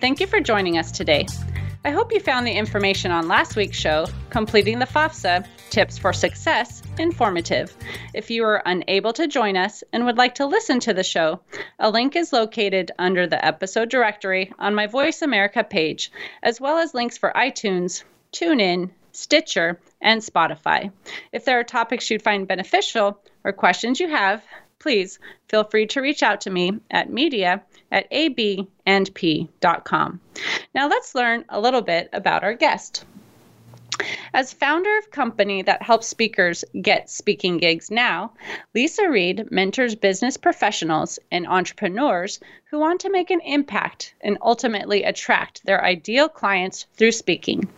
Thank you for joining us today. I hope you found the information on last week's show, Completing the FAFSA Tips for Success, informative. If you were unable to join us and would like to listen to the show, a link is located under the episode directory on my Voice America page, as well as links for iTunes, TuneIn, Stitcher, and Spotify. If there are topics you'd find beneficial or questions you have, please feel free to reach out to me at media at abandp.com. Now let's learn a little bit about our guest. As founder of company that helps speakers get speaking gigs now, Lisa Reed mentors business professionals and entrepreneurs who want to make an impact and ultimately attract their ideal clients through speaking.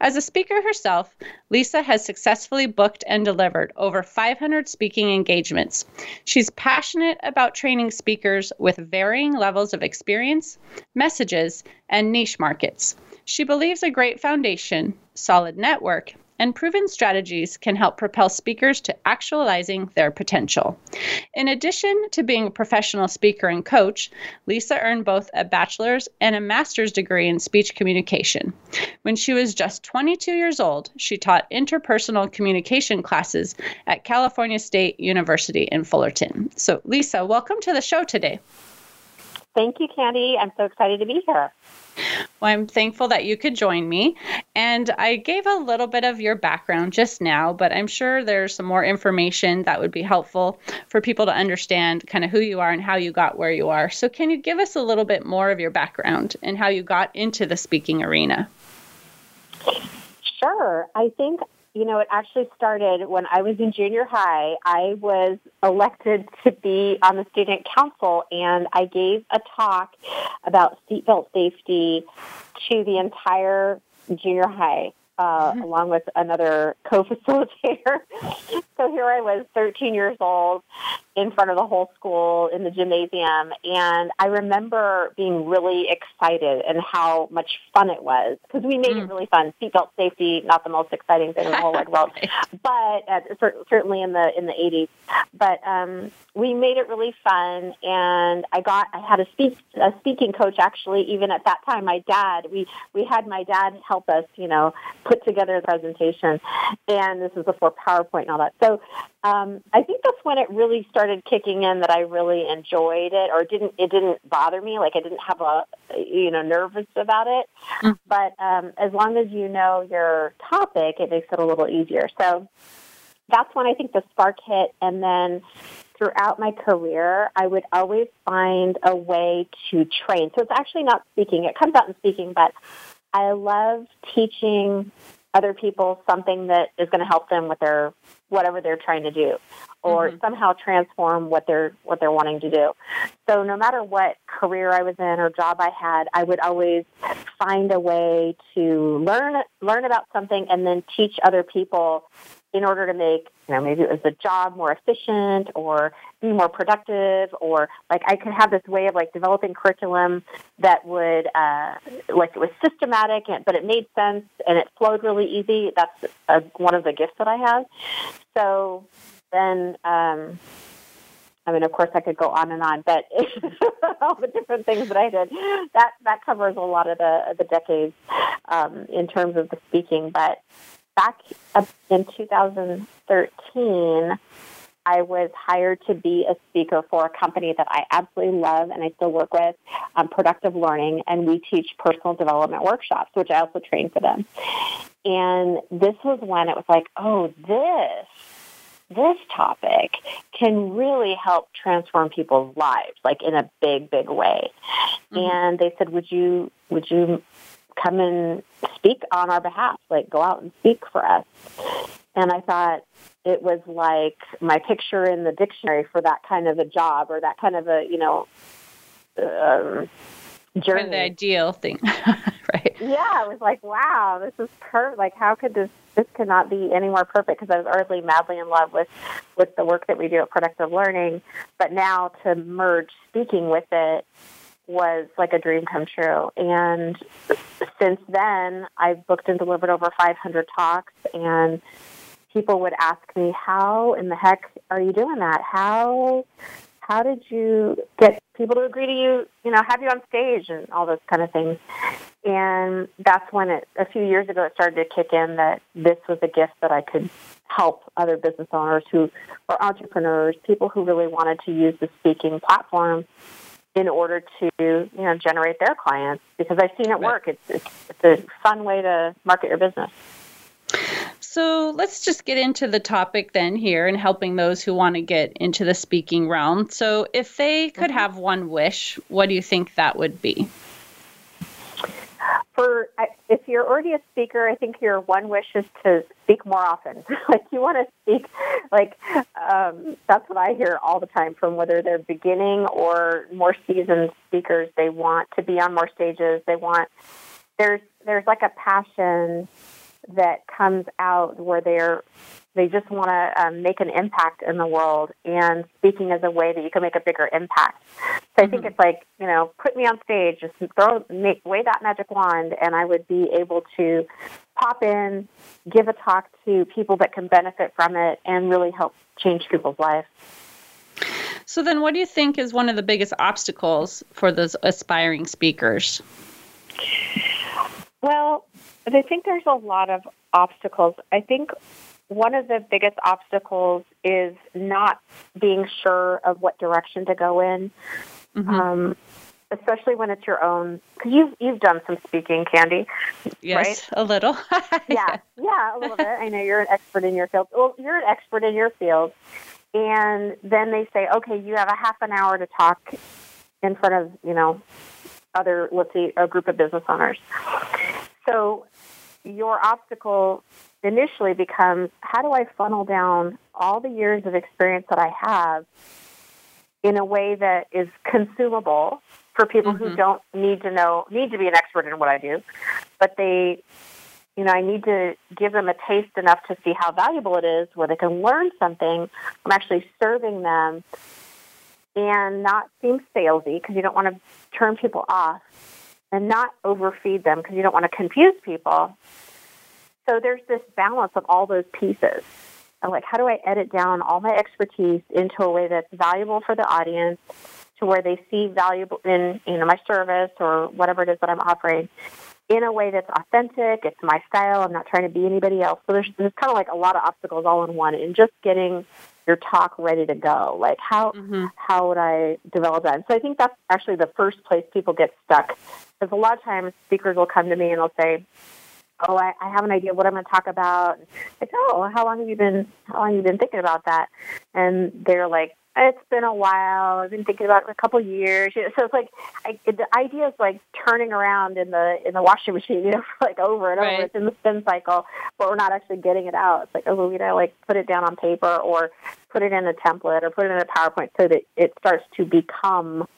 As a speaker herself, Lisa has successfully booked and delivered over 500 speaking engagements. She's passionate about training speakers with varying levels of experience, messages, and niche markets. She believes a great foundation, solid network, and proven strategies can help propel speakers to actualizing their potential. In addition to being a professional speaker and coach, Lisa earned both a bachelor's and a master's degree in speech communication. When she was just 22 years old, she taught interpersonal communication classes at California State University in Fullerton. So, Lisa, welcome to the show today. Thank you, Candy. I'm so excited to be here. Well, I'm thankful that you could join me. And I gave a little bit of your background just now, but I'm sure there's some more information that would be helpful for people to understand kind of who you are and how you got where you are. So, can you give us a little bit more of your background and how you got into the speaking arena? Sure. I think you know, it actually started when I was in junior high. I was elected to be on the student council and I gave a talk about seatbelt safety to the entire junior high uh, mm-hmm. along with another co-facilitator. so here I was, 13 years old, in front of the whole school in the gymnasium, and I remember being really excited and how much fun it was because we made mm. it really fun. Seatbelt safety, not the most exciting thing in the whole wide world, but uh, certainly in the in the 80s. But um, we made it really fun, and I got I had a speak a speaking coach actually. Even at that time, my dad we we had my dad help us, you know, put together the presentation, and this is before PowerPoint and all that. So um, I think that's when it really started kicking in that I really enjoyed it, or didn't it didn't bother me like I didn't have a you know nervous about it. Mm. But um, as long as you know your topic, it makes it a little easier. So that's when I think the spark hit, and then throughout my career, I would always find a way to train. So it's actually not speaking; it comes out in speaking, but I love teaching other people something that is going to help them with their whatever they're trying to do or mm-hmm. somehow transform what they're what they're wanting to do. So no matter what career I was in or job I had, I would always find a way to learn learn about something and then teach other people in order to make, you know, maybe it was the job more efficient or be more productive or like I could have this way of like developing curriculum that would, uh, like it was systematic, but it made sense and it flowed really easy. That's a, one of the gifts that I have. So then, um, I mean, of course, I could go on and on, but all the different things that I did that that covers a lot of the the decades um, in terms of the speaking. But back in 2013, I was hired to be a speaker for a company that I absolutely love and I still work with, um, Productive Learning, and we teach personal development workshops, which I also train for them. And this was when it was like, oh, this this topic can really help transform people's lives like in a big big way mm-hmm. and they said would you would you come and speak on our behalf, like go out and speak for us. And I thought it was like my picture in the dictionary for that kind of a job or that kind of a, you know, um, journey. For the ideal thing. Right? Yeah, it was like, wow, this is perfect. Like, how could this this could not be any more perfect? Because I was already madly in love with with the work that we do at Productive Learning, but now to merge speaking with it was like a dream come true. And since then, I've booked and delivered over 500 talks, and people would ask me, "How in the heck are you doing that? How how did you get people to agree to you, you know, have you on stage and all those kind of things?" And that's when it a few years ago it started to kick in that this was a gift that I could help other business owners who or entrepreneurs, people who really wanted to use the speaking platform in order to you know generate their clients because I've seen it work. It's, it's it's a fun way to market your business. So let's just get into the topic then here and helping those who want to get into the speaking realm. So if they could mm-hmm. have one wish, what do you think that would be? For if you're already a speaker, I think your one wish is to speak more often. like you want to speak, like um, that's what I hear all the time from whether they're beginning or more seasoned speakers. They want to be on more stages. They want there's there's like a passion that comes out where they're they just want to um, make an impact in the world, and speaking is a way that you can make a bigger impact. So I think mm-hmm. it's like you know, put me on stage, just throw, make, wave that magic wand, and I would be able to pop in, give a talk to people that can benefit from it, and really help change people's lives. So then, what do you think is one of the biggest obstacles for those aspiring speakers? Well, I think there's a lot of obstacles. I think one of the biggest obstacles is not being sure of what direction to go in. Mm-hmm. Um, especially when it's your own because you've you've done some speaking candy yes right? a little yeah yeah a little bit i know you're an expert in your field well you're an expert in your field and then they say okay you have a half an hour to talk in front of you know other let's see a group of business owners so your obstacle initially becomes how do I funnel down all the years of experience that I have in a way that is consumable for people mm-hmm. who don't need to know need to be an expert in what I do, but they you know, I need to give them a taste enough to see how valuable it is, where they can learn something. I'm actually serving them and not seem salesy because you don't want to turn people off and not overfeed them because you don't want to confuse people. So there's this balance of all those pieces. I'm like, how do I edit down all my expertise into a way that's valuable for the audience, to where they see valuable in you know my service or whatever it is that I'm offering, in a way that's authentic. It's my style. I'm not trying to be anybody else. So there's, there's kind of like a lot of obstacles all in one, and just getting your talk ready to go. Like how mm-hmm. how would I develop that? And so I think that's actually the first place people get stuck. Because a lot of times speakers will come to me and they'll say, oh, I, I have an idea of what I'm going to talk about. Like, oh, how long have you been, how long have you been thinking about that? And they're like, it's been a while. I've been thinking about it for a couple of years. You know, so it's like I, the idea is like turning around in the in the washing machine, you know, like over and right. over. It's in the spin cycle, but we're not actually getting it out. It's like oh, we gotta like put it down on paper or put it in a template or put it in a PowerPoint so that it starts to become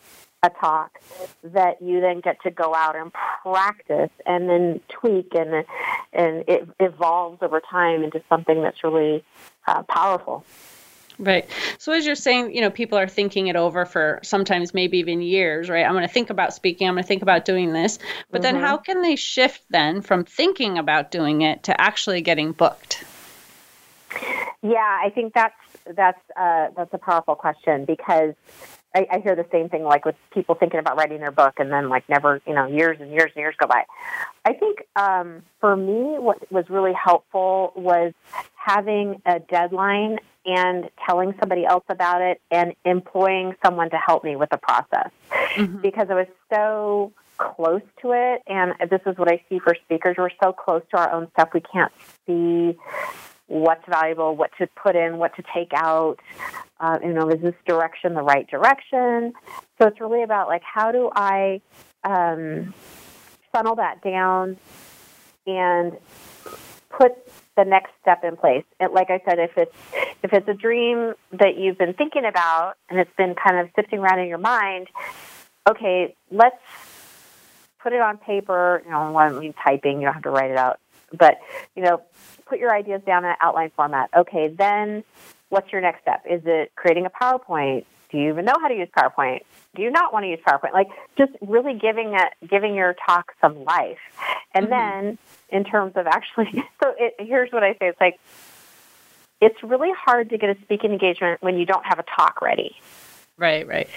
a talk that you then get to go out and practice and then tweak and and it evolves over time into something that's really uh, powerful. Right. So as you're saying, you know, people are thinking it over for sometimes maybe even years, right? I'm going to think about speaking, I'm going to think about doing this. But mm-hmm. then how can they shift then from thinking about doing it to actually getting booked? Yeah, I think that's that's uh, that's a powerful question because I, I hear the same thing like with people thinking about writing their book and then like never, you know, years and years and years go by. I think um, for me, what was really helpful was having a deadline and telling somebody else about it and employing someone to help me with the process mm-hmm. because I was so close to it. And this is what I see for speakers. We're so close to our own stuff. We can't see what's valuable, what to put in, what to take out. Uh, you know, is this direction the right direction? So it's really about like how do I um, funnel that down and put the next step in place. And like I said, if it's if it's a dream that you've been thinking about and it's been kind of sifting around in your mind, okay, let's put it on paper. You know, when you typing, you don't have to write it out. But you know, put your ideas down in an outline format. Okay, then what's your next step? Is it creating a PowerPoint? Do you even know how to use PowerPoint? Do you not want to use PowerPoint? Like just really giving it, giving your talk some life. And mm-hmm. then in terms of actually, so it, here's what I say: it's like it's really hard to get a speaking engagement when you don't have a talk ready. Right, right.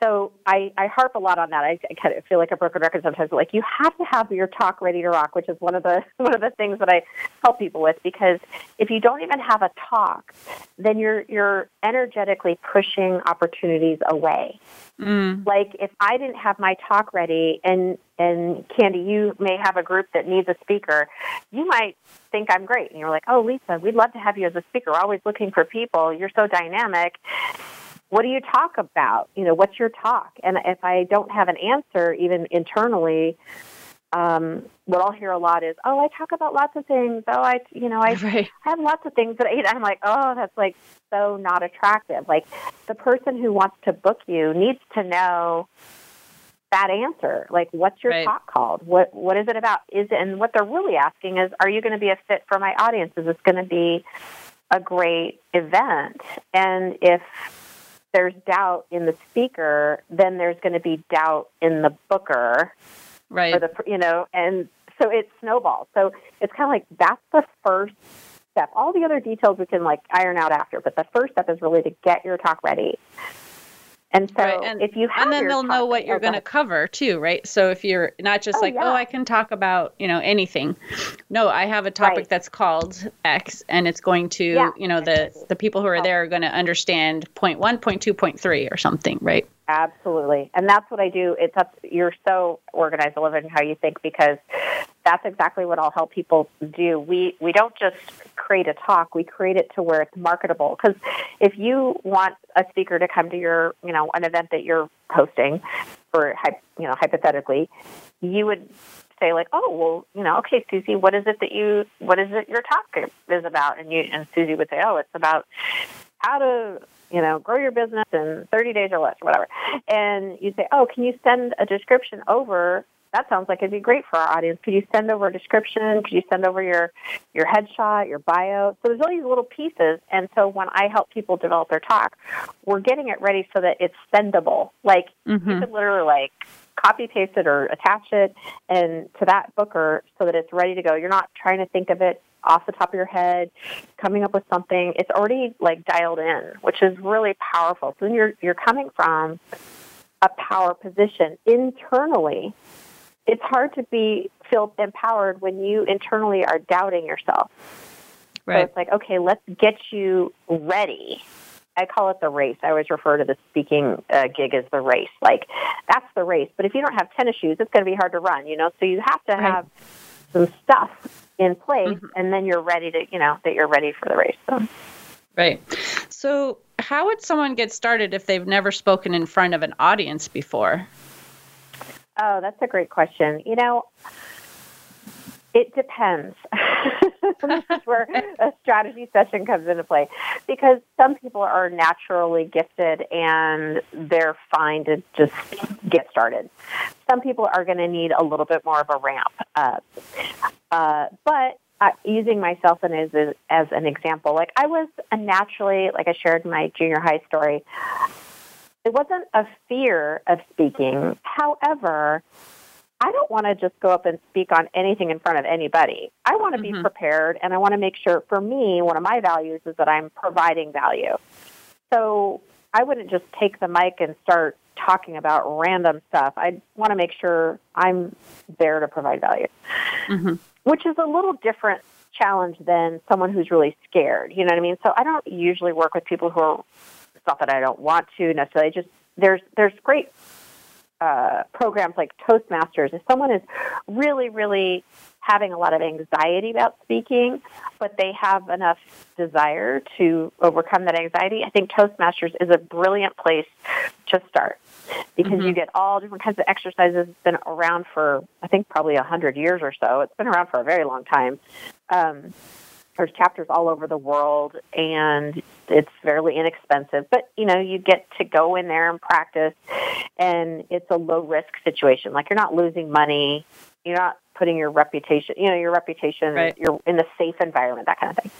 So I, I harp a lot on that. I, I kind of feel like a broken record sometimes. Like you have to have your talk ready to rock, which is one of the one of the things that I help people with. Because if you don't even have a talk, then you're you're energetically pushing opportunities away. Mm. Like if I didn't have my talk ready, and and Candy, you may have a group that needs a speaker, you might think I'm great, and you're like, oh Lisa, we'd love to have you as a speaker. We're always looking for people. You're so dynamic what do you talk about? You know, what's your talk? And if I don't have an answer, even internally, um, what I'll hear a lot is, "Oh, I talk about lots of things. Oh, I, you know, I, right. I have lots of things that I." I'm like, "Oh, that's like so not attractive." Like the person who wants to book you needs to know that answer. Like, what's your right. talk called? What What is it about? Is it, and what they're really asking is, "Are you going to be a fit for my audience? Is this going to be a great event?" And if there's doubt in the speaker, then there's going to be doubt in the booker. Right. The, you know, and so it snowballs. So it's kind of like that's the first step. All the other details we can like iron out after, but the first step is really to get your talk ready. And so right. and, if you have And then they'll know what you're going to cover too, right? So if you're not just oh, like, oh, yeah. "Oh, I can talk about, you know, anything." No, I have a topic right. that's called X and it's going to, yeah. you know, the the people who are oh. there are going to understand point 1, point 2, point 3 or something, right? Absolutely. And that's what I do. It's up you're so organized, I love it how you think because that's exactly what I'll help people do. We we don't just create a talk; we create it to where it's marketable. Because if you want a speaker to come to your, you know, an event that you're hosting, for you know, hypothetically, you would say like, oh, well, you know, okay, Susie, what is it that you, what is it your talk is about? And you and Susie would say, oh, it's about how to you know, grow your business in 30 days or less, or whatever. And you say, oh, can you send a description over that sounds like it'd be great for our audience. Could you send over a description? Could you send over your your headshot, your bio? So there's all these little pieces, and so when I help people develop their talk, we're getting it ready so that it's sendable. Like mm-hmm. you could literally like copy paste it or attach it and to that booker so that it's ready to go. You're not trying to think of it off the top of your head, coming up with something. It's already like dialed in, which is really powerful. So then you're you're coming from a power position internally it's hard to be feel empowered when you internally are doubting yourself. Right. So it's like, okay, let's get you ready. I call it the race. I always refer to the speaking uh, gig as the race. Like that's the race. But if you don't have tennis shoes, it's going to be hard to run. You know, so you have to have some stuff in place, mm-hmm. and then you're ready to, you know, that you're ready for the race. So. Right. So, how would someone get started if they've never spoken in front of an audience before? Oh, that's a great question. You know, it depends. this is where a strategy session comes into play because some people are naturally gifted and they're fine to just get started. Some people are going to need a little bit more of a ramp up. Uh, but uh, using myself as, as an example, like I was naturally, like I shared my junior high story, it wasn't a fear of speaking. However, I don't want to just go up and speak on anything in front of anybody. I want to mm-hmm. be prepared and I want to make sure for me, one of my values is that I'm providing value. So I wouldn't just take the mic and start talking about random stuff. I want to make sure I'm there to provide value, mm-hmm. which is a little different challenge than someone who's really scared. You know what I mean? So I don't usually work with people who are not that I don't want to necessarily. Just there's there's great uh, programs like Toastmasters. If someone is really really having a lot of anxiety about speaking, but they have enough desire to overcome that anxiety, I think Toastmasters is a brilliant place to start because mm-hmm. you get all different kinds of exercises. It's been around for, I think, probably a hundred years or so. It's been around for a very long time. Um, there's chapters all over the world and it's fairly inexpensive but you know you get to go in there and practice and it's a low risk situation like you're not losing money you're not putting your reputation you know your reputation Right. you're in a safe environment that kind of thing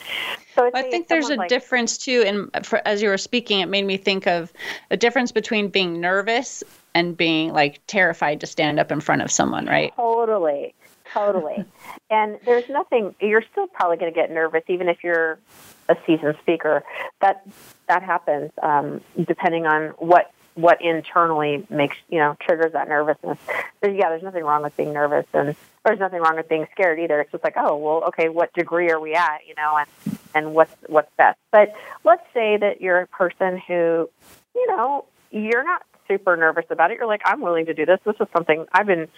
so I think there's a like- difference too. And for, as you were speaking, it made me think of a difference between being nervous and being like terrified to stand up in front of someone, right? Totally, totally. and there's nothing. You're still probably going to get nervous, even if you're a seasoned speaker. That that happens, um, depending on what what internally makes you know triggers that nervousness. So yeah, there's nothing wrong with being nervous, and there's nothing wrong with being scared either. It's just like, oh well, okay, what degree are we at, you know, and and what's what's best. But let's say that you're a person who, you know, you're not super nervous about it. You're like, I'm willing to do this. This is something I've been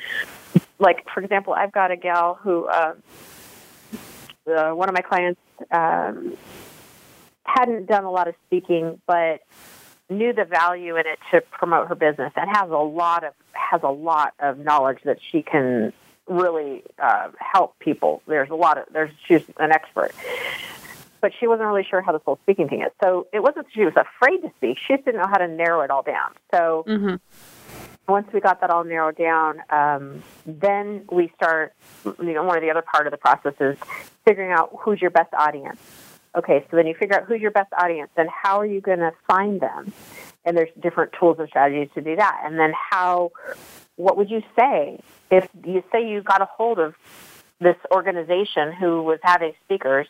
like for example, I've got a gal who uh, uh, one of my clients um, hadn't done a lot of speaking, but knew the value in it to promote her business, and has a lot of has a lot of knowledge that she can really uh, help people. There's a lot of there's she's an expert. But she wasn't really sure how this whole speaking thing is. So it wasn't she was afraid to speak. She just didn't know how to narrow it all down. So hmm once we got that all narrowed down, um, then we start. You know, one of the other part of the process is figuring out who's your best audience. Okay, so then you figure out who's your best audience, and how are you going to find them? And there's different tools and strategies to do that. And then how? What would you say if you say you got a hold of this organization who was having speakers?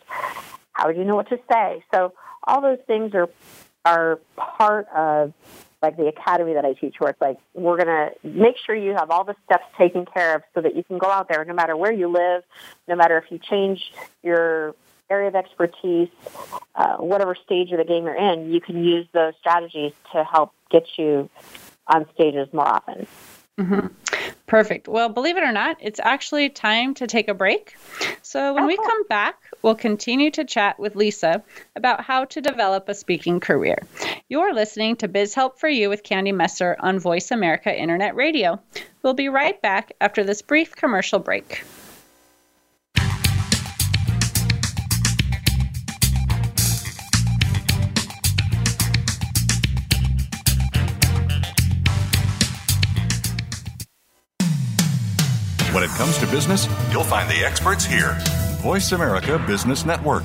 How would you know what to say? So all those things are are part of like the academy that I teach, where it's like we're gonna make sure you have all the steps taken care of, so that you can go out there, no matter where you live, no matter if you change your area of expertise, uh, whatever stage of the game you're in, you can use those strategies to help get you on stages more often. Mm-hmm. Perfect. Well, believe it or not, it's actually time to take a break. So when Oh, we cool. come back, we'll continue to chat with Lisa about how to develop a speaking career. You're listening to Biz Help for You with Candy Messer on Voice America Internet Radio. We'll be right back after this brief commercial break. Comes to business, you'll find the experts here. Voice America Business Network.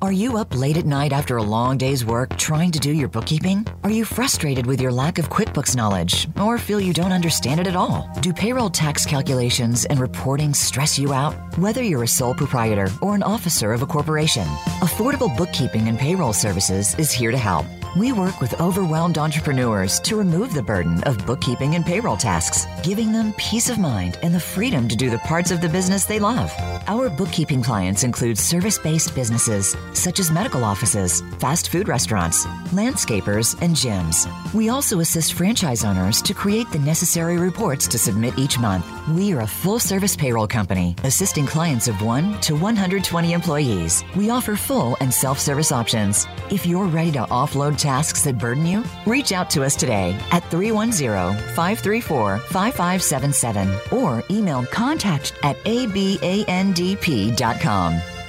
Are you up late at night after a long day's work trying to do your bookkeeping? Are you frustrated with your lack of QuickBooks knowledge or feel you don't understand it at all? Do payroll tax calculations and reporting stress you out? Whether you're a sole proprietor or an officer of a corporation, Affordable Bookkeeping and Payroll Services is here to help. We work with overwhelmed entrepreneurs to remove the burden of bookkeeping and payroll tasks, giving them peace of mind and the freedom to do the parts of the business they love. Our bookkeeping clients include service based businesses such as medical offices, fast food restaurants, landscapers, and gyms. We also assist franchise owners to create the necessary reports to submit each month. We are a full service payroll company assisting clients of 1 to 120 employees. We offer full and self service options. If you're ready to offload tasks that burden you, reach out to us today at 310 534 5577 or email contact at abandp.com.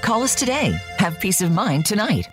Call us today. Have peace of mind tonight.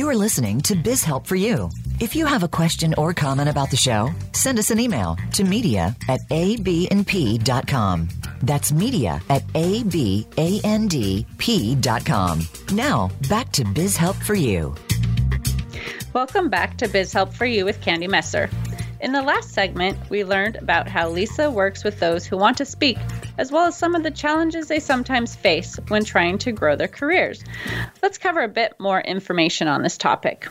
You are listening to Biz Help for You. If you have a question or comment about the show, send us an email to media at abandp.com. That's media at abandp.com. Now, back to Biz Help for You. Welcome back to Biz Help for You with Candy Messer. In the last segment, we learned about how Lisa works with those who want to speak, as well as some of the challenges they sometimes face when trying to grow their careers. Let's cover a bit more information on this topic.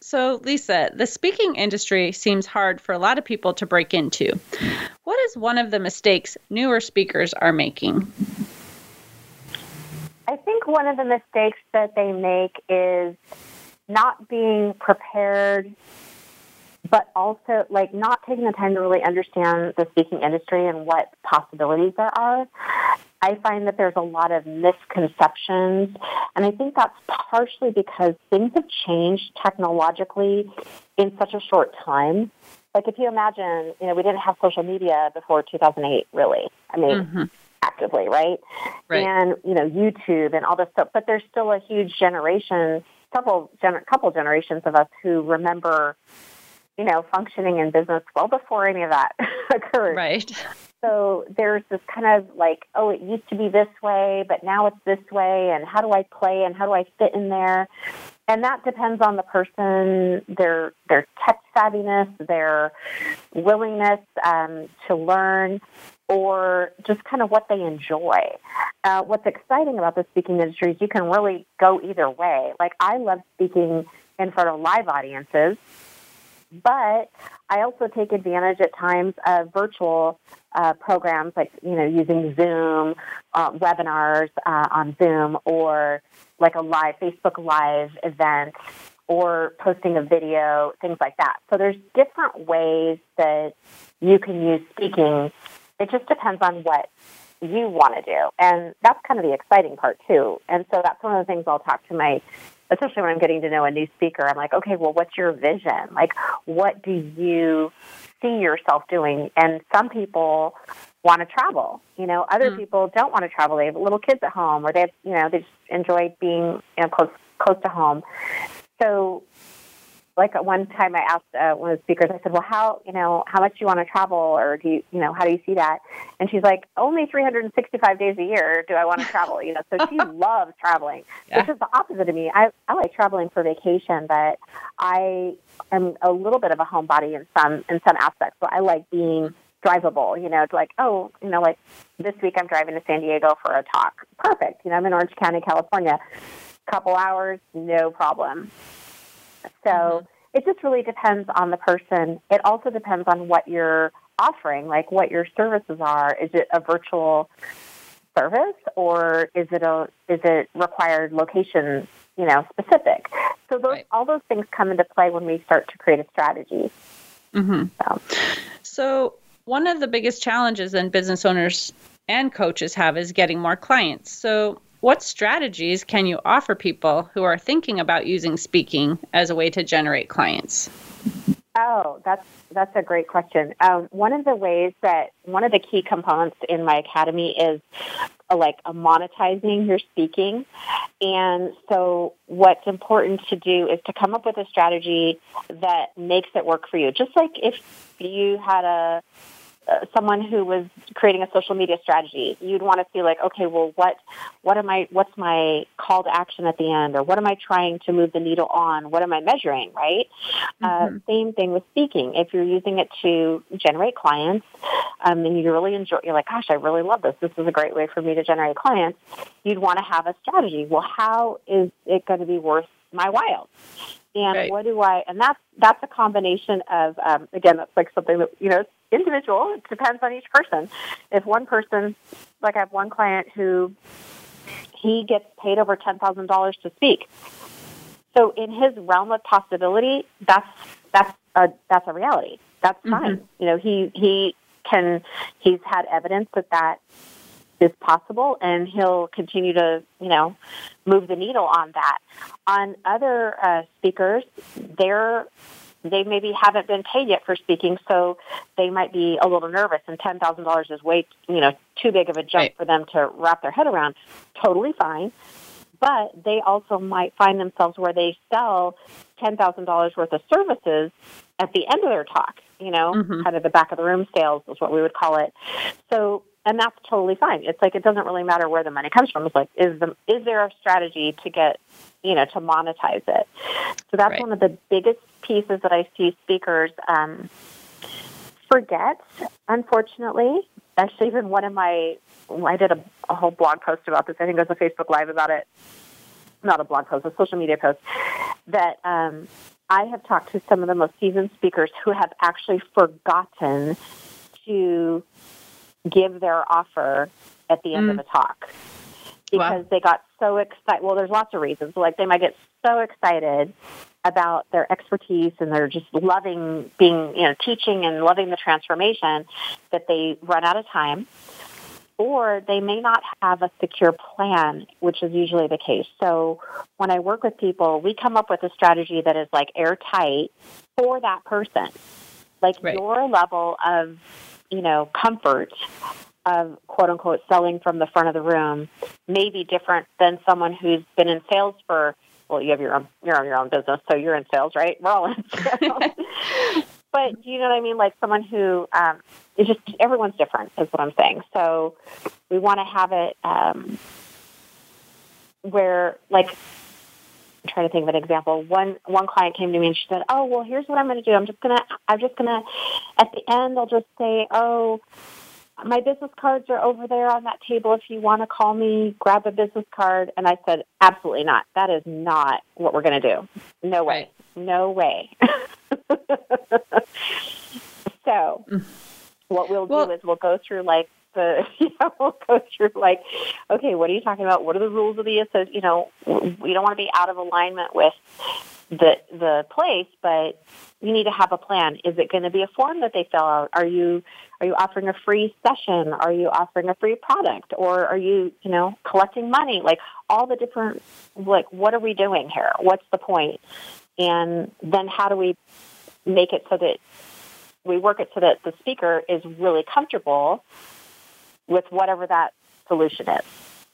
So, Lisa, the speaking industry seems hard for a lot of people to break into. What is one of the mistakes newer speakers are making? I think one of the mistakes that they make is not being prepared but also like not taking the time to really understand the speaking industry and what possibilities there are. I find that there's a lot of misconceptions, and I think that's partially because things have changed technologically in such a short time. Like if you imagine, you know, we didn't have social media before 2008, really. I mean, mm-hmm. actively, right? right? And you know, YouTube and all this stuff. But there's still a huge generation, couple, gener- couple generations of us who remember you know, functioning in business well before any of that occurred. Right. So there's this kind of like, oh, it used to be this way, but now it's this way, and how do I play and how do I fit in there? And that depends on the person, their their tech savviness, their willingness um, to learn, or just kind of what they enjoy. Uh, what's exciting about the speaking industry is you can really go either way. Like I love speaking in front of live audiences but I also take advantage at times of virtual uh, programs like, you know, using Zoom, uh, webinars uh, on Zoom, or like a live Facebook Live event, or posting a video, things like that. So there's different ways that you can use speaking. It just depends on what you want to do. And that's kind of the exciting part, too. And so that's one of the things I'll talk to my especially when I'm getting to know a new speaker, I'm like, okay, well, what's your vision? Like, what do you see yourself doing? And some people want to travel. You know, other mm. people don't want to travel. They have little kids at home, or they have, you know, they just enjoy being you know close close to home. So like one time I asked uh, one of the speakers, I said, well, how, you know, how much do you want to travel or do you, you know, how do you see that? And she's like, only 365 days a year do I want to travel, you know, so she loves traveling, yeah. which is the opposite of me. I, I like traveling for vacation, but I am a little bit of a homebody in some, in some aspects. So I like being drivable, you know, it's like, oh, you know, like this week I'm driving to San Diego for a talk. Perfect. You know, I'm in Orange County, California. Couple hours, no problem. So mm-hmm. it just really depends on the person. It also depends on what you're offering, like what your services are. Is it a virtual service or is it a is it required location, you know, specific? So those right. all those things come into play when we start to create a strategy. Mm-hmm. So. so one of the biggest challenges in business owners and coaches have is getting more clients. So what strategies can you offer people who are thinking about using speaking as a way to generate clients? Oh, that's that's a great question. Um, one of the ways that one of the key components in my academy is uh, like a monetizing your speaking, and so what's important to do is to come up with a strategy that makes it work for you. Just like if you had a uh, someone who was creating a social media strategy, you'd want to see like, okay, well, what, what am I, what's my call to action at the end, or what am I trying to move the needle on? What am I measuring, right? Uh, mm-hmm. Uh, same thing with speaking. If you're using it to generate clients, um, and you really enjoy, you're like, gosh, I really love this. This is a great way for me to generate clients. You'd want to have a strategy. Well, how is it going to be worth my while? And right. what do I? And that's that's a combination of um, again, that's like something that you know it's individual. It depends on each person. If one person, like I have one client who he gets paid over ten thousand dollars to speak. So in his realm of possibility, that's that's a that's a reality. That's mm-hmm. fine. Mm-hmm. You know, he he can he's had evidence that that is possible and he'll continue to you know move the needle on that on other uh, speakers they're they maybe haven't been paid yet for speaking so they might be a little nervous and ten thousand dollars is way you know too big of a jump right. for them to wrap their head around totally fine but they also might find themselves where they sell $10,000 worth of services at the end of their talk, you know, Mhm. kind of the back of the room sales is what we would call it. So, and that's totally fine. It's like it doesn't really matter where the money comes from. It's like is the is there a strategy to get, you know, to monetize it? So that's Right. one of the biggest pieces that I see speakers um, forget, unfortunately. Actually, even one of my, I did a, a whole blog post about this. I think it was a Facebook Live about it. Not a blog post, a social media post. That um, I have talked to some of the most seasoned speakers who have actually forgotten to give their offer at the end of Mm. the talk because Wow. they got so excited. Well, there's lots of reasons. Like they might get so excited about their expertise and they're just loving being, you know, teaching and loving the transformation that they run out of time. Or they may not have a secure plan, which is usually the case. So when I work with people, we come up with a strategy that is like airtight for that person. Like Right. your level of, you know, comfort of quote unquote selling from the front of the room may be different than someone who's been in sales for well, you have your own you're on your own business, so you're in sales, right? We're all in sales. but you know what I mean? Like someone who um is just everyone's different is what I'm saying. So we want to have it um where like trying to think of an example. One one client came to me and she said, "Oh, well, here's what I'm going to do. I'm just going to I'm just going to at the end I'll just say, "Oh, my business cards are over there on that table. If you want to call me, grab a business card." And I said, "Absolutely not. That is not what we're going to do. No way. No way." so, mm. what we'll Well- do is we'll go through like the you know we'll go through like okay what are you talking about? What are the rules of the association you know we don't want to be out of alignment with the the place but you need to have a plan. Is it going to be a form that they fill out? Are you are you offering a free session? Are you offering a free product? Or are you you know collecting money? Like all the different like what are we doing here? What's the point? And then how do we make it so that we work it so that the speaker is really comfortable with whatever that solution is.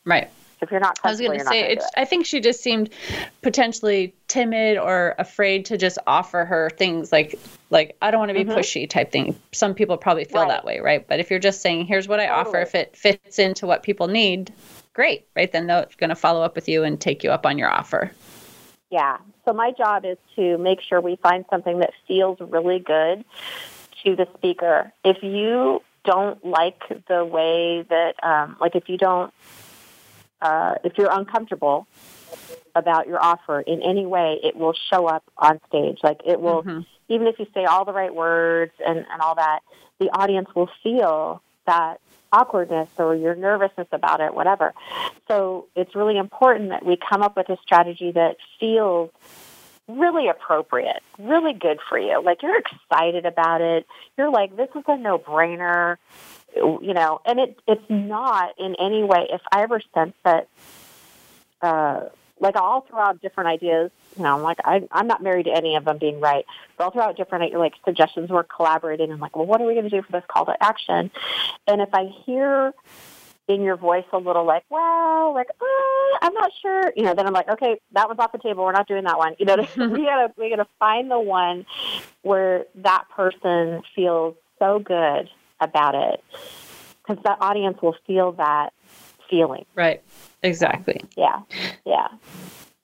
Right. If you're not I was going to say, it's, I think she just seemed potentially timid or afraid to just offer her things like, like I don't want to be Mhm. pushy type thing. Some people probably feel Right. that way, right? But if you're just saying, here's what I offer, if it fits into what people need, great, right? Then they're going to follow up with you and take you up on your offer. Yeah. So my job is to make sure we find something that feels really good to the speaker. If you don't like the way that, um, like, if you don't, uh, if you're uncomfortable about your offer in any way, it will show up on stage. Like, it will, Mhm. even if you say all the right words and, and all that, the audience will feel that awkwardness or your nervousness about it, whatever. So it's really important that we come up with a strategy that feels really appropriate, really good for you. Like you're excited about it. You're like, this is a no brainer, you know, and it it's not in any way if I ever sense that uh like I'll throw out different ideas. You know, I'm like I, I'm not married to any of them being right, but I'll throw out different like suggestions. We're collaborating. I'm like, well, what are we going to do for this call to action? And if I hear in your voice a little like, well, like, uh, I'm not sure, you know, then I'm like, okay, that one's off the table. We're not doing that one. You know, we gotta we gotta find the one where that person feels so good about it because that audience will feel that feeling. Right. Exactly. Yeah, yeah.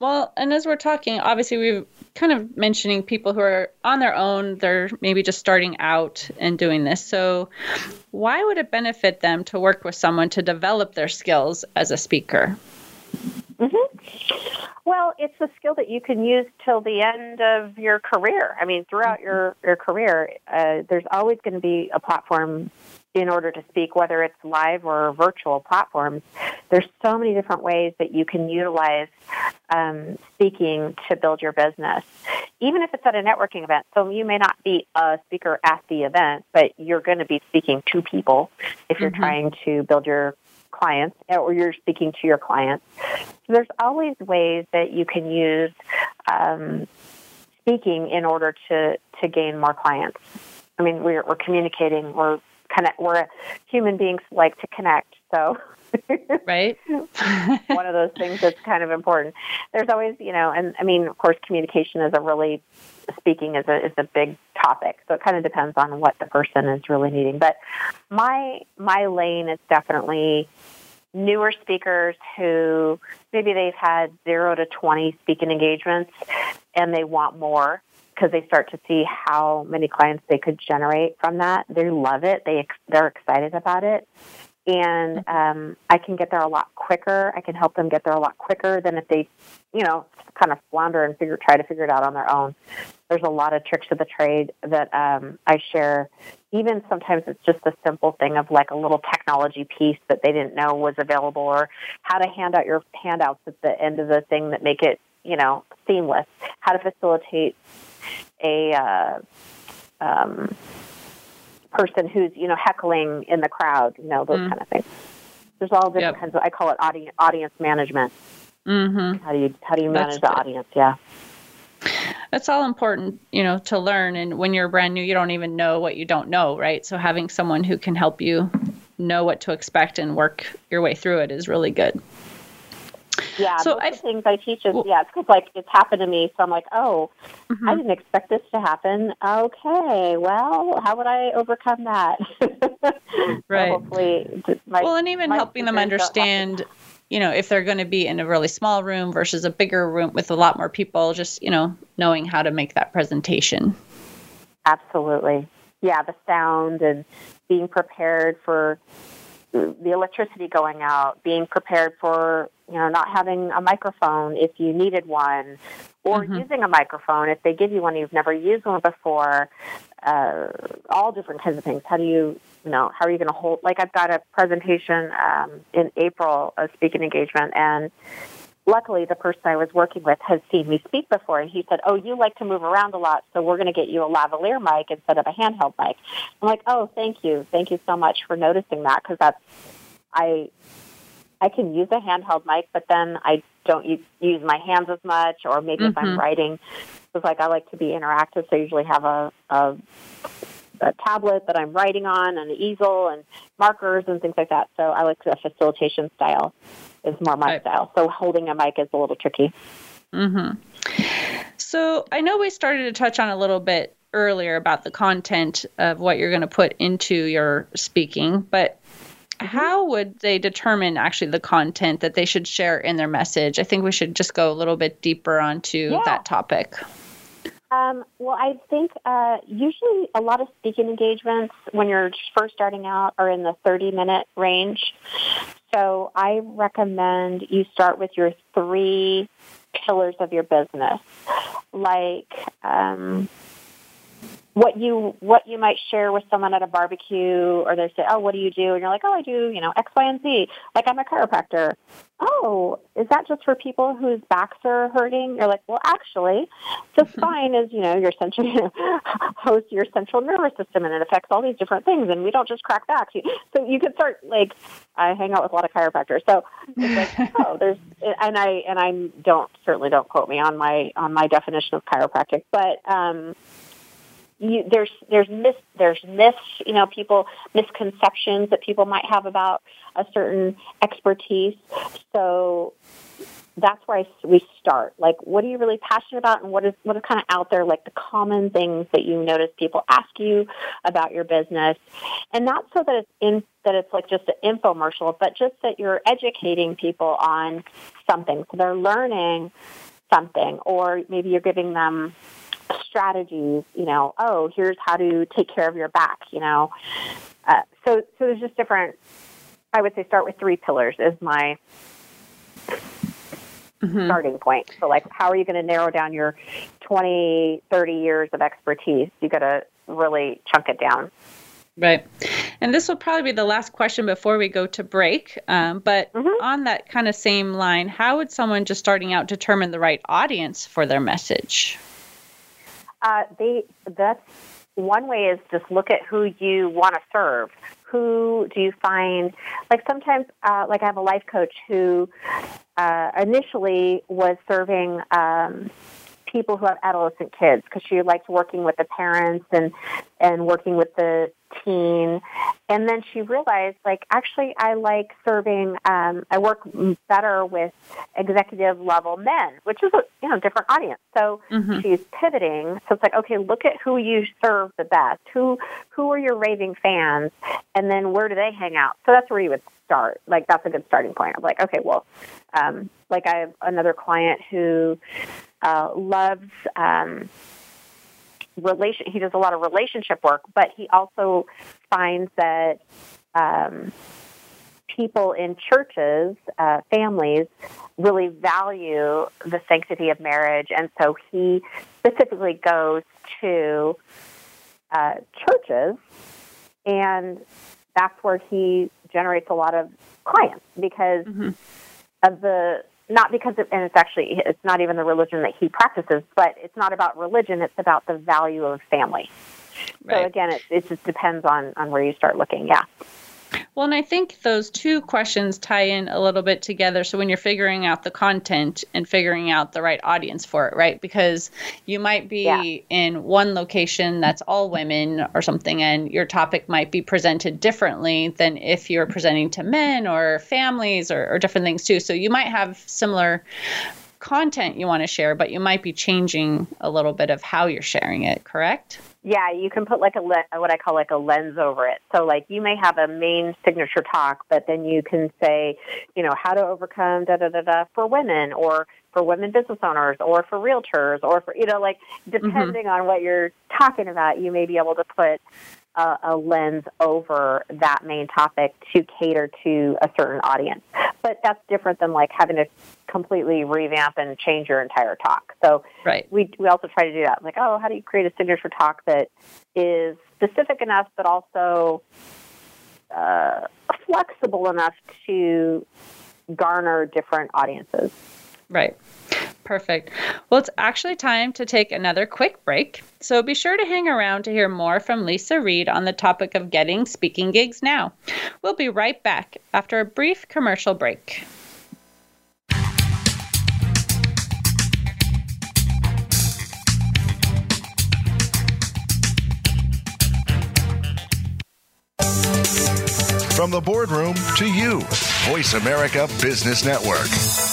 Well, and as we're talking, obviously we've kind of mentioning people who are on their own, they're maybe just starting out and doing this. So, why would it benefit them to work with someone to develop their skills as a speaker? Well, it's a skill that you can use till the end of your career. I mean, throughout your your career, uh, there's always going to be a platform in order to speak, whether it's live or virtual platforms. There's so many different ways that you can utilize um, speaking to build your business, even if it's at a networking event. So you may not be a speaker at the event, but you're going to be speaking to people if you're Mhm. trying to build your clients or you're speaking to your clients. So there's always ways that you can use um, speaking in order to, to gain more clients. I mean, we're, we're communicating, we're connect, we're human beings like to connect. So right? One of those things that's kind of important. There's always you know and i mean of course communication is a really speaking is a is a big topic. So it kind of depends on what the person is really needing. But my my lane is definitely newer speakers who maybe they've had 0 to 20 speaking engagements and they want more because they start to see how many clients they could generate from that. They love it. They they're excited about it and mm-hmm. um, I can get there a lot quicker. I can help them get there a lot quicker than if they, you know, kind of flounder and figure try to figure it out on their own. There's a lot of tricks of the trade that um, I share. Even sometimes it's just a simple thing of like a little technology piece that they didn't know was available, or how to hand out your handouts at the end of the thing that make it, you know, seamless. How to facilitate a uh, um, person who's you know heckling in the crowd, you know those mm. kind of things. There's all different yep. kinds of. I call it audience audience management. Mm-hmm. How do you how do you manage That's the good. audience? Yeah. That's all important, you know, to learn. And when you're brand new, you don't even know what you don't know, right? So having someone who can help you know what to expect and work your way through it is really good. Yeah, so I, things I teach is well, yeah, it's because like it's happened to me, so I'm like, oh, mm-hmm. I didn't expect this to happen. Okay, well, how would I overcome that? right. So hopefully, my, well, and even helping them understand, you know, if they're going to be in a really small room versus a bigger room with a lot more people, just you know, knowing how to make that presentation. Absolutely, yeah, the sound and being prepared for the electricity going out, being prepared for you know not having a microphone if you needed one, or mm-hmm. using a microphone if they give you one you've never used one before. Uh, all different kinds of things. How do you you know how are you going to hold? Like I've got a presentation um, in April, a speaking engagement, and luckily the person I was working with has seen me speak before and he said, Oh, you like to move around a lot, so we're going to get you a lavalier mic instead of a handheld mic. I'm like, Oh, thank you. Thank you so much for noticing that because that's, I, I can use a handheld mic, but then I don't use my hands as much, or maybe mm-hmm. if I'm mm-hmm. writing, it's like I like to be interactive, so I usually have a, a a tablet that I'm writing on, and an easel, and markers and things like that. So I like the facilitation style is more my right. style. So holding a mic is a little tricky. Mm-hmm. So I know we started to touch on a little bit earlier about the content of what you're going to put into your speaking, but mm-hmm. how would they determine actually the content that they should share in their message? I think we should just go a little bit deeper onto yeah. that topic. Um, well, I think uh, usually a lot of speaking engagements when you're first starting out are in the 30 minute range. So I recommend you start with your three pillars of your business, like um, what you what you might share with someone at a barbecue, or they say, "Oh, what do you do?" And you're like, "Oh, I do, you know, X, Y, and Z. Like I'm a chiropractor." Oh, is that just for people whose backs are hurting? You're like, well, actually, the spine is, you know, your central hosts your central nervous system, and it affects all these different things. And we don't just crack backs. So you could start like, I hang out with a lot of chiropractors, so it's like, oh, there's, and I and I don't certainly don't quote me on my on my definition of chiropractic, but um, you, there's there's mis there's myths you know people misconceptions that people might have about a certain expertise. So that's where I, we start. Like what are you really passionate about and what is what is kind of out there like the common things that you notice people ask you about your business? And not so that it's in that it's like just an infomercial but just that you're educating people on something. So they're learning something or maybe you're giving them strategies, you know, oh, here's how to take care of your back, you know. Uh, so, so there's just different, I would say start with three pillars is my mm-hmm. starting point. So like, how are you going to narrow down your 20, 30 years of expertise? You got to really chunk it down. Right. And this will probably be the last question before we go to break. Um, but mm-hmm. on that kind of same line, how would someone just starting out determine the right audience for their message? Uh, they that's one way is just look at who you want to serve. Who do you find? Like sometimes, uh, like I have a life coach who uh, initially was serving. Um, people who have adolescent kids because she liked working with the parents and and working with the teen and then she realized, like, actually, I like serving. Um, I work better with executive level men, which is a you know different audience. So mm-hmm. she's pivoting. So it's like, okay, look at who you serve the best. Who who are your raving fans, and then where do they hang out? So that's where you would start. Like that's a good starting point. I'm like, okay, well, um, like I have another client who uh, loves. Um, relation he does a lot of relationship work but he also finds that um, people in churches uh, families really value the sanctity of marriage and so he specifically goes to uh, churches and that's where he generates a lot of clients because mm-hmm. of the not because it, and it's actually it's not even the religion that he practices, but it's not about religion. It's about the value of family. Right. So again, it, it just depends on on where you start looking. Yeah. Well, and I think those two questions tie in a little bit together. So when you're figuring out the content and figuring out the right audience for it, right? Because you might be yeah. in one location that's all women or something, and your topic might be presented differently than if you're presenting to men or families or, or different things too. So you might have similar content you want to share, but you might be changing a little bit of how you're sharing it, correct? Yeah, you can put like a le- what I call like a lens over it. So like you may have a main signature talk, but then you can say, you know, how to overcome da da da da for women or for women business owners or for realtors or for you know like depending mm-hmm. on what you're talking about, you may be able to put a, a, lens over that main topic to cater to a certain audience. But that's different than like having to completely revamp and change your entire talk. So right. we we also try to do that. Like, oh, how do you create a signature talk that is specific enough but also uh, flexible enough to garner different audiences? Right. Perfect. Well, it's actually time to take another quick break. So be sure to hang around to hear more from Leisa Reid on the topic of getting speaking gigs now. We'll be right back after a brief commercial break. From the boardroom to you, Voice America Business Network.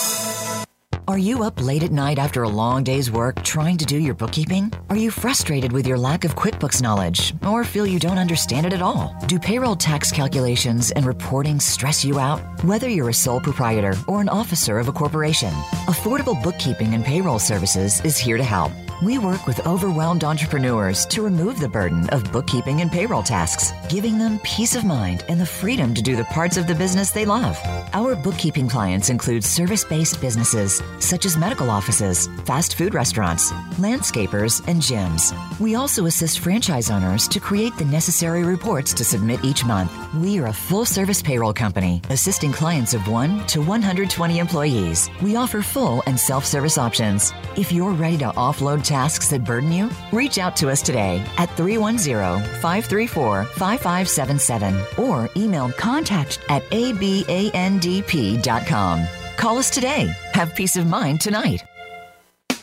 Are you up late at night after a long day's work trying to do your bookkeeping? Are you frustrated with your lack of QuickBooks knowledge or feel you don't understand it at all? Do payroll tax calculations and reporting stress you out? Whether you're a sole proprietor or an officer of a corporation, Affordable Bookkeeping and Payroll Services is here to help. We work with overwhelmed entrepreneurs to remove the burden of bookkeeping and payroll tasks, giving them peace of mind and the freedom to do the parts of the business they love. Our bookkeeping clients include service based businesses such as medical offices, fast food restaurants, landscapers, and gyms. We also assist franchise owners to create the necessary reports to submit each month. We are a full service payroll company, assisting clients of 1 to 120 employees. We offer full and self service options. If you're ready to offload tasks that burden you, reach out to us today at 310 534 5577 or email contact at abandp.com. Call us today. Have peace of mind tonight.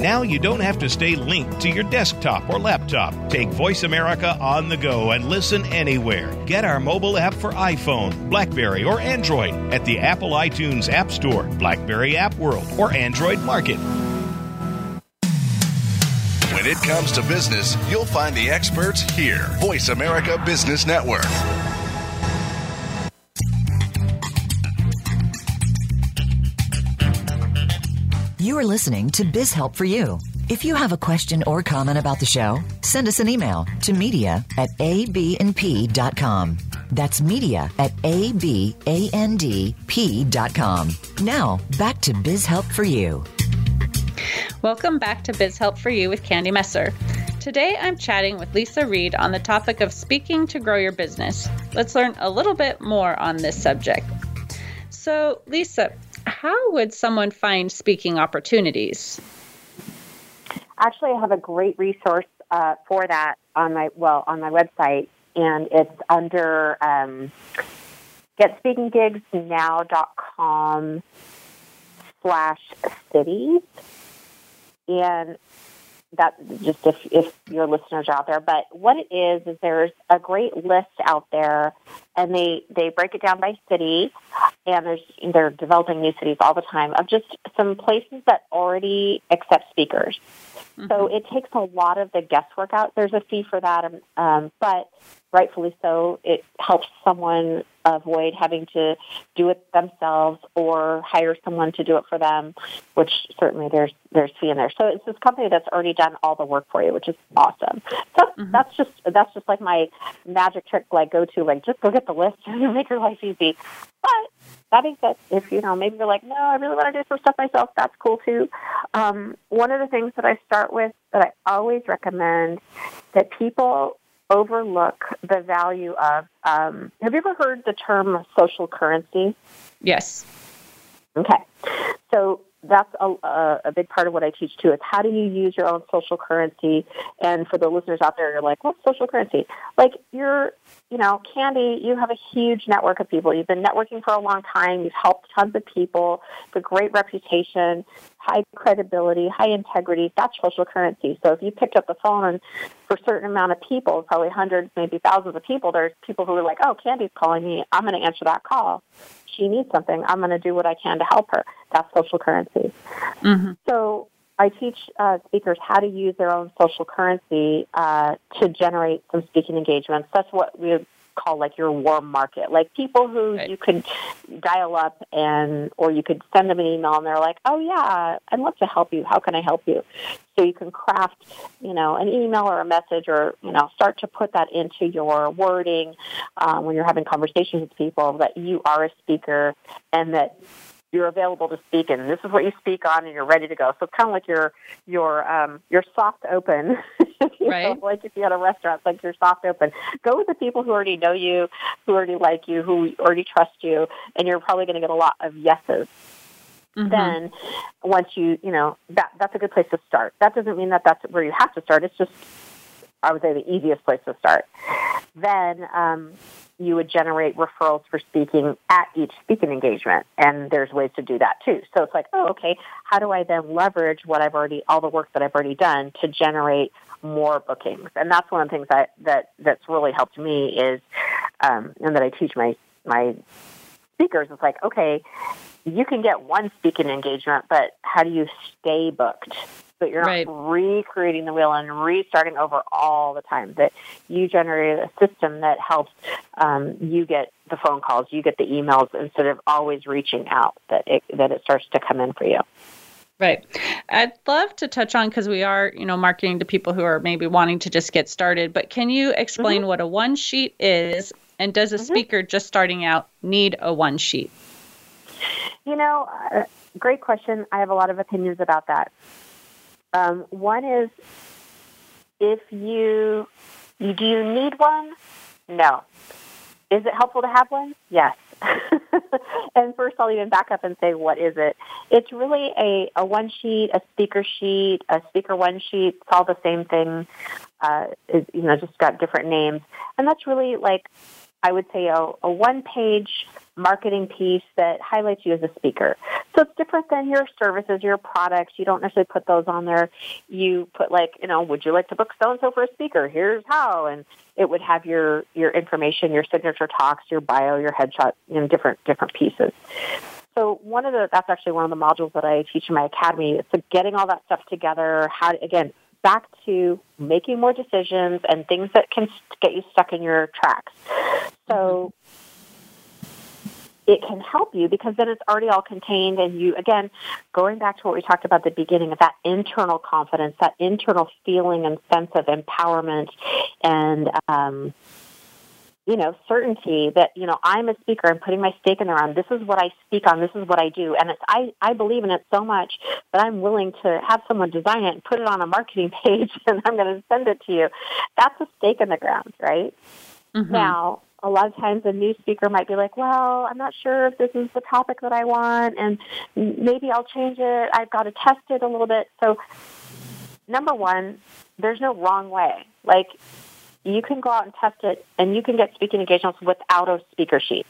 Now you don't have to stay linked to your desktop or laptop. Take Voice America on the go and listen anywhere. Get our mobile app for iPhone, Blackberry, or Android at the Apple iTunes App Store, Blackberry App World, or Android Market. When it comes to business, you'll find the experts here. Voice America Business Network. You are listening to Biz Help for You. If you have a question or comment about the show, send us an email to media at abandp.com. That's media at abandp.com. Now, back to Biz Help for You. Welcome back to Biz Help for You with Candy Messer. Today I'm chatting with Leisa Reid on the topic of speaking to grow your business. Let's learn a little bit more on this subject. So, Leisa, how would someone find speaking opportunities? Actually, I have a great resource uh, for that on my well on my website, and it's under um, getspeakinggigsnow.com slash cities, and that just if, if your listeners are out there. But what it is is there's a great list out there, and they they break it down by city, and there's they're developing new cities all the time of just some places that already accept speakers. Mm-hmm. So it takes a lot of the guesswork out. There's a fee for that, um, um but rightfully so, it helps someone avoid having to do it themselves or hire someone to do it for them, which certainly there's there's fee in there. So it's this company that's already done all the work for you, which is awesome. So mm-hmm. that's just that's just like my magic trick, like go to like just go get the list and make your life easy. But that being said, if you know maybe you're like, no, I really want to do some stuff myself, that's cool too. Um, one of the things that I start with that I always recommend that people overlook the value of. Um, have you ever heard the term social currency? Yes. Okay. So that's a, a, a, big part of what I teach too. Is how do you use your own social currency? And for the listeners out there, you're like, what's social currency? Like you're, you know, Candy, you have a huge network of people. You've been networking for a long time. You've helped tons of people. The great reputation, high credibility, high integrity. That's social currency. So if you picked up the phone and for a certain amount of people, probably hundreds, maybe thousands of people, there's people who are like, oh, Candy's calling me. I'm going to answer that call she needs something, I'm going to do what I can to help her. That's social currency. Mm-hmm. So I teach uh, speakers how to use their own social currency uh, to generate some speaking engagements. That's what we call like your warm market, like people who right. you could dial up and, or you could send them an email and they're like, oh yeah, I'd love to help you. How can I help you? So you can craft, you know, an email or a message or, you know, start to put that into your wording um, when you're having conversations with people that you are a speaker and that you're available to speak and this is what you speak on and you're ready to go. So it's kind of like your your um your soft open. right. Know, like if you had a restaurant, it's like your soft open. Go with the people who already know you, who already like you, who already trust you, and you're probably going to get a lot of yeses. Mm-hmm. Then once you, you know, that that's a good place to start. That doesn't mean that that's where you have to start. It's just I would say the easiest place to start. Then um, you would generate referrals for speaking at each speaking engagement. And there's ways to do that too. So it's like, oh, okay, how do I then leverage what I've already, all the work that I've already done to generate more bookings? And that's one of the things that, that that's really helped me is, um, and that I teach my, my speakers. It's like, okay, you can get one speaking engagement, but how do you stay booked? But you're right. not recreating the wheel and restarting over all the time. That you generate a system that helps um, you get the phone calls, you get the emails instead of always reaching out. That it that it starts to come in for you. Right. I'd love to touch on because we are, you know, marketing to people who are maybe wanting to just get started. But can you explain mm-hmm. what a one sheet is, and does a mm-hmm. speaker just starting out need a one sheet? You know, uh, great question. I have a lot of opinions about that. Um, one is if you, do you need one? No. Is it helpful to have one? Yes. and first, I'll even back up and say, what is it? It's really a, a one sheet, a speaker sheet, a speaker one sheet. It's all the same thing. Uh, is, you know, just got different names. And that's really like, I would say, a, a one page marketing piece that highlights you as a speaker. So it's different than your services, your products. You don't necessarily put those on there. You put like, you know, would you like to book so and so for a speaker? Here's how, and it would have your your information, your signature talks, your bio, your headshot, you know, different different pieces. So one of the that's actually one of the modules that I teach in my academy. So getting all that stuff together. How again back to making more decisions and things that can get you stuck in your tracks. So it can help you because then it's already all contained and you again going back to what we talked about at the beginning of that internal confidence that internal feeling and sense of empowerment and um, you know, certainty that, you know, I'm a speaker, I'm putting my stake in the ground. This is what I speak on, this is what I do. And it's I, I believe in it so much that I'm willing to have someone design it and put it on a marketing page and I'm gonna send it to you. That's a stake in the ground, right? Mm-hmm. Now, a lot of times a new speaker might be like, well, I'm not sure if this is the topic that I want and maybe I'll change it. I've got to test it a little bit. So number one, there's no wrong way. Like you can go out and test it and you can get speaking engagements without a speaker sheet.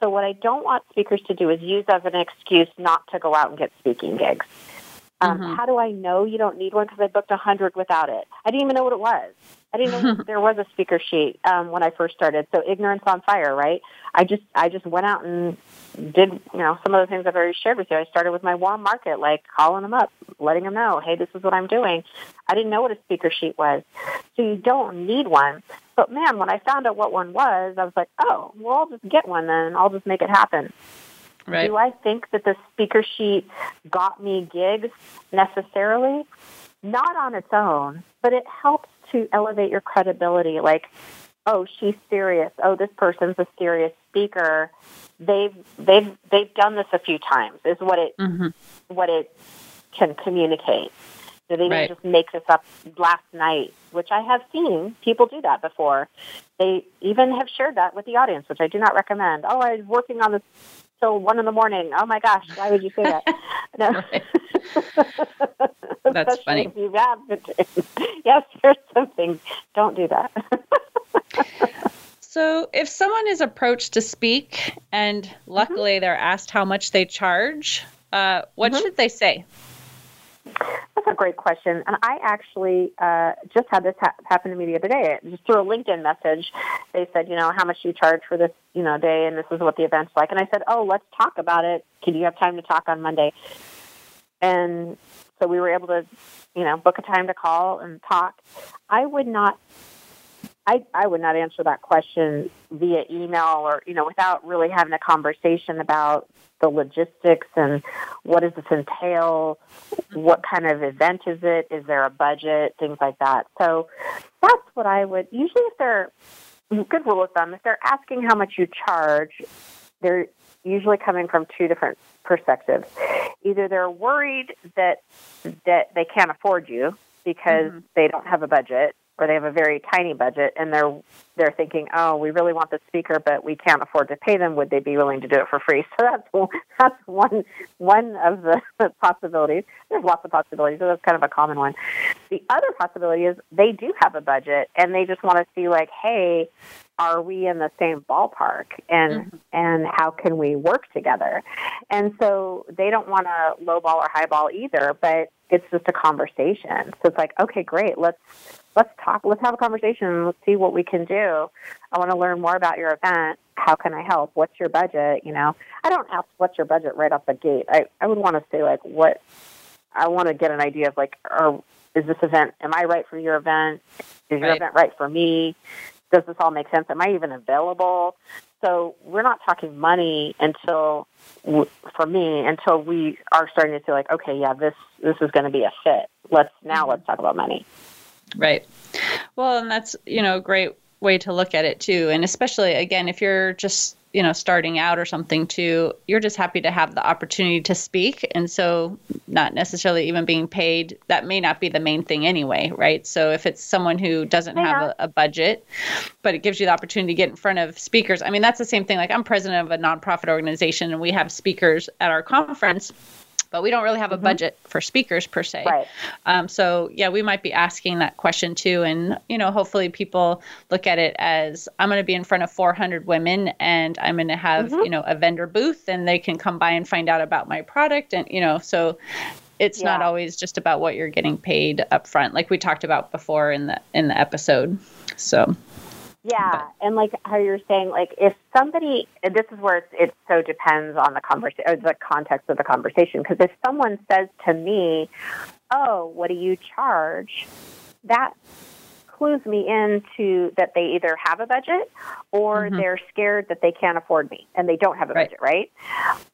So what I don't want speakers to do is use as an excuse not to go out and get speaking gigs. Um, mm-hmm. How do I know you don't need one? Because I booked a hundred without it. I didn't even know what it was. I didn't know there was a speaker sheet um, when I first started. So ignorance on fire, right? I just I just went out and did you know some of the things I've already shared with you. I started with my warm market, like calling them up, letting them know, hey, this is what I'm doing. I didn't know what a speaker sheet was, so you don't need one. But man, when I found out what one was, I was like, oh, well, I'll just get one then. I'll just make it happen. Right. Do I think that the speaker sheet got me gigs necessarily? Not on its own, but it helps to elevate your credibility. Like, oh, she's serious. Oh, this person's a serious speaker. They've they've they've done this a few times. Is what it mm-hmm. what it can communicate. So they didn't just make this up last night, which I have seen people do that before. They even have shared that with the audience, which I do not recommend. Oh, I was working on this till one in the morning. Oh my gosh, why would you say that? No. That's funny. You have yes, there's something. Don't do that. so, if someone is approached to speak and luckily mm-hmm. they're asked how much they charge, uh, what mm-hmm. should they say? That's a great question. And I actually uh, just had this ha- happen to me the other day. Just through a LinkedIn message, they said, you know, how much do you charge for this, you know, day, and this is what the event's like. And I said, oh, let's talk about it. Can you have time to talk on Monday? And so we were able to, you know, book a time to call and talk. I would not I, I would not answer that question via email or, you know, without really having a conversation about the logistics and what does this entail? What kind of event is it? Is there a budget? Things like that. So that's what I would, usually if they're, good rule of thumb, if they're asking how much you charge, they're usually coming from two different perspectives. Either they're worried that, that they can't afford you because mm-hmm. they don't have a budget or they have a very tiny budget and they're they're thinking, oh, we really want the speaker, but we can't afford to pay them. Would they be willing to do it for free? So that's that's one one of the possibilities. There's lots of possibilities, so that's kind of a common one. The other possibility is they do have a budget and they just want to see like, hey, are we in the same ballpark and mm-hmm. and how can we work together? And so they don't want to lowball or highball either but it's just a conversation. So it's like okay great. Let's let's talk let's have a conversation let's see what we can do. I want to learn more about your event. How can i help? What's your budget? You know i don't ask what's your budget right off the gate. I i would want to say like what i want to get an idea of like is this event am i right for your event? Is your right. event right for me does this all make sense? Am I even available? So we're not talking money until, for me, until we are starting to feel like, okay, yeah, this this is going to be a fit. Let's now let's talk about money. Right. Well, and that's you know a great way to look at it too, and especially again if you're just you know starting out or something too you're just happy to have the opportunity to speak. And so not necessarily even being paid that may not be the main thing anyway right? So if it's someone who doesn't yeah. have a, a, budget but it gives you the opportunity to get in front of speakers. I mean that's the same thing. Like i'm president of a nonprofit organization and we have speakers at our conference but we don't really have a mm-hmm. budget for speakers per se. Right. Um, so yeah, we might be asking that question too, and you know, hopefully people look at it as I'm going to be in front of 400 women, and I'm going to have mm-hmm. you know a vendor booth, and they can come by and find out about my product, and you know, so it's yeah. not always just about what you're getting paid up front, like we talked about before in the in the episode. So yeah, but. and like how you're saying, like if somebody, this is where it, it so depends on the conversation, or the context of the conversation. Because if someone says to me, "Oh, what do you charge?" that clues me into that they either have a budget or mm-hmm. they're scared that they can't afford me and they don't have a right. budget, right?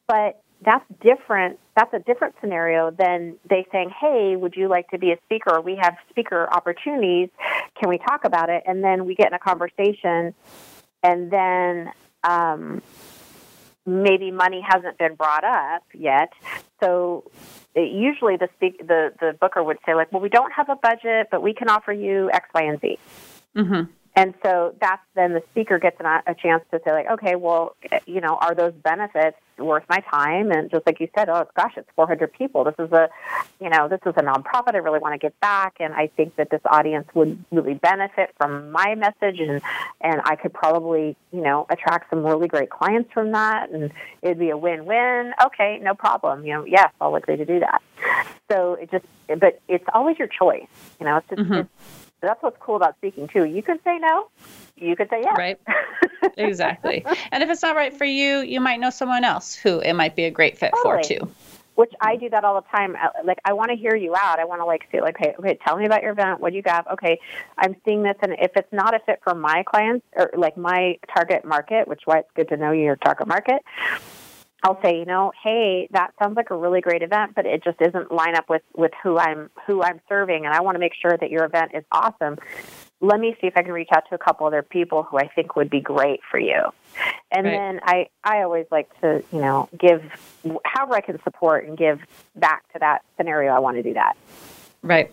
But that's different. That's a different scenario than they saying, "Hey, would you like to be a speaker? We have speaker opportunities. Can we talk about it?" And then we get in a conversation, and then um, maybe money hasn't been brought up yet. So it, usually the, speak, the the booker would say like, well, we don't have a budget, but we can offer you X, Y, and Z. Mm-hmm. And so that's then the speaker gets an, a chance to say like, okay, well, you know, are those benefits worth my time? And just like you said, oh gosh, it's 400 people. This is a, you know, this is a nonprofit. I really want to get back, and I think that this audience would really benefit from my message, and and I could probably, you know, attract some really great clients from that, and it'd be a win-win. Okay, no problem. You know, yes, I'll agree to do that. So it just, but it's always your choice. You know, it's just. Mhm. It's, that's what's cool about speaking too. You can say no, you could say yes. Right. exactly. And if it's not right for you, you might know someone else who it might be a great fit for too. Which I do that all the time. Uh, Like I want to hear you out. I want to like say like, hey, okay, tell me about your event. What do you got? Okay, I'm seeing this, and if it's not a fit for my clients or like my target market, which why it's good to know your target market. I'll say, you know, hey, that sounds like a really great event, but it just isn't line up with with who I'm who I'm serving, and I want to make sure that your event is awesome. Let me see if I can reach out to a couple other people who I think would be great for you. And Right. then I I always like to, you know, give however I can support and give back to that scenario. I want to do that. Right.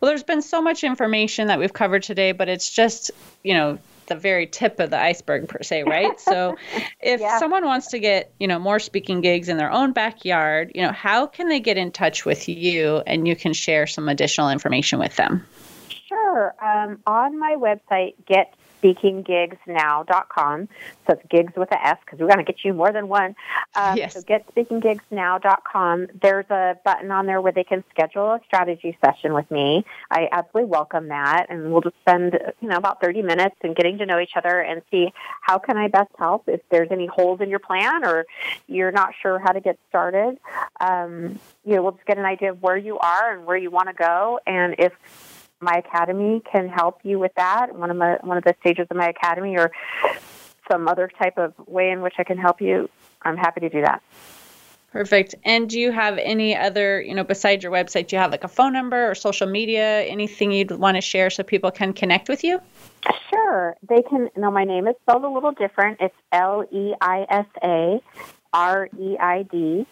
Well, there's been so much information that we've covered today, but it's just, you know, the very tip of the iceberg per se, right? So if Yeah. someone wants to get, you know, more speaking gigs in their own backyard, you know, how can they get in touch with you and you can share some additional information with them? Sure. Um, on my website, getspeakinggigsnow.com. So it's gigs with a S because we're going to get you more than one. Um, Yes. So get getspeakinggigsnow.com. There's a button on there where they can schedule a strategy session with me. I absolutely welcome that, and we'll just spend you know about 30 minutes in getting to know each other and see how can I best help if there's any holes in your plan or you're not sure how to get started. Um, you know, we'll just get an idea of where you are and where you want to go, and if my academy can help you with that. One of my one of the stages of my academy, or some other type of way in which I can help you. I'm happy to do that. Perfect. And do you have any other, you know, besides your website, do you have like a phone number or social media, anything you'd want to share so people can connect with you? Sure, they can. No, my name is spelled a little different. It's L E I S A R E I D,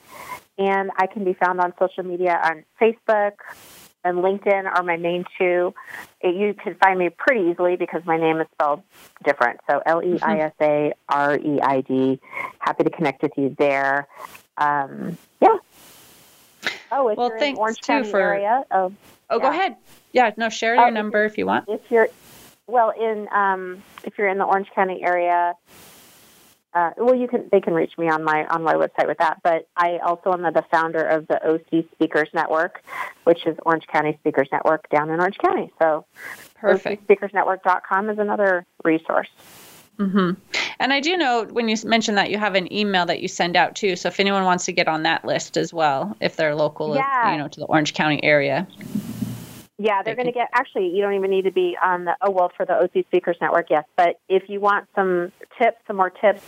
and I can be found on social media on Facebook and LinkedIn are my main two. It, you can find me pretty easily because my name is spelled different. So L E I S A R E I D. Happy to connect with you there. Um, yeah. Oh, if Well, you're thanks, the Orange too, County for- area, oh, Oh, go ahead. Yeah, no, share your Oh, number if you want. if you're well in um, if you're in the Orange County area, uh, well you can they can reach me on my on my website with that. But I also am the founder of the OC Speakers Network, which is Orange County Speakers Network down in Orange County. So Perfect. OCSpeakersNetwork.com is another resource. hmm And I do know when you mentioned that you have an email that you send out too. So if anyone wants to get on that list as well, if they're local, Yeah. you know, to the Orange County area. Yeah, they're going to get. Actually, you don't even need to be on the. Oh well, for the OC Speakers Network, yes. But if you want some tips, some more tips,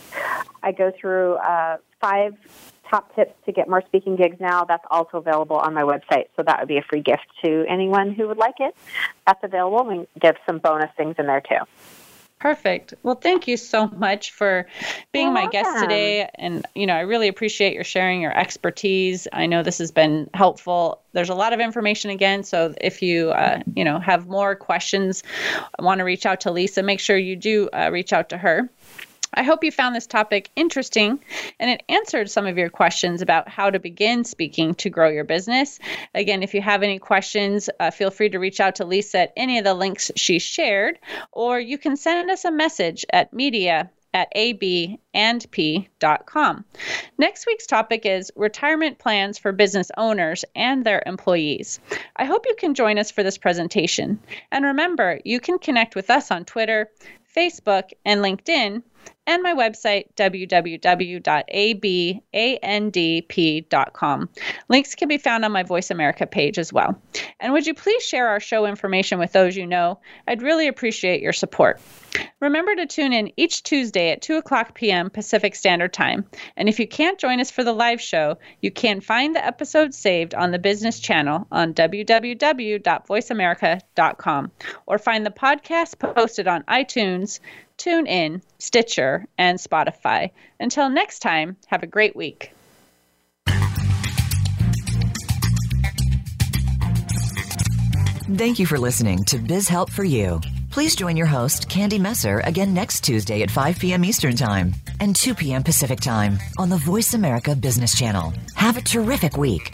I go through uh, five top tips to get more speaking gigs now. That's also available on my website, so that would be a free gift to anyone who would like it. That's available. We give some bonus things in there too. Perfect. Well, thank you so much for being You're my guest today. And, you know, I really appreciate your sharing your expertise. I know this has been helpful. There's a lot of information again. So if you, uh, you know, have more questions, want to reach out to Leisa, make sure you do uh, reach out to her. I hope you found this topic interesting and it answered some of your questions about how to begin speaking to grow your business. Again, if you have any questions, uh, feel free to reach out to Leisa at any of the links she shared, or you can send us a message at media at abandp.com. Next week's topic is retirement plans for business owners and their employees. I hope you can join us for this presentation. And remember, you can connect with us on Twitter, Facebook, and LinkedIn and my website, www.abandp.com. Links can be found on my Voice America page as well. And would you please share our show information with those you know? I'd really appreciate your support. Remember to tune in each Tuesday at 2 o'clock p.m. Pacific Standard Time. And if you can't join us for the live show, you can find the episode saved on the business channel on www.voiceamerica.com or find the podcast posted on iTunes, TuneIn, And Spotify. Until next time, have a great week. Thank you for listening to Biz Help for You. Please join your host, Candy Messer, again next Tuesday at 5 p.m. Eastern Time and 2 p.m. Pacific Time on the Voice America Business Channel. Have a terrific week.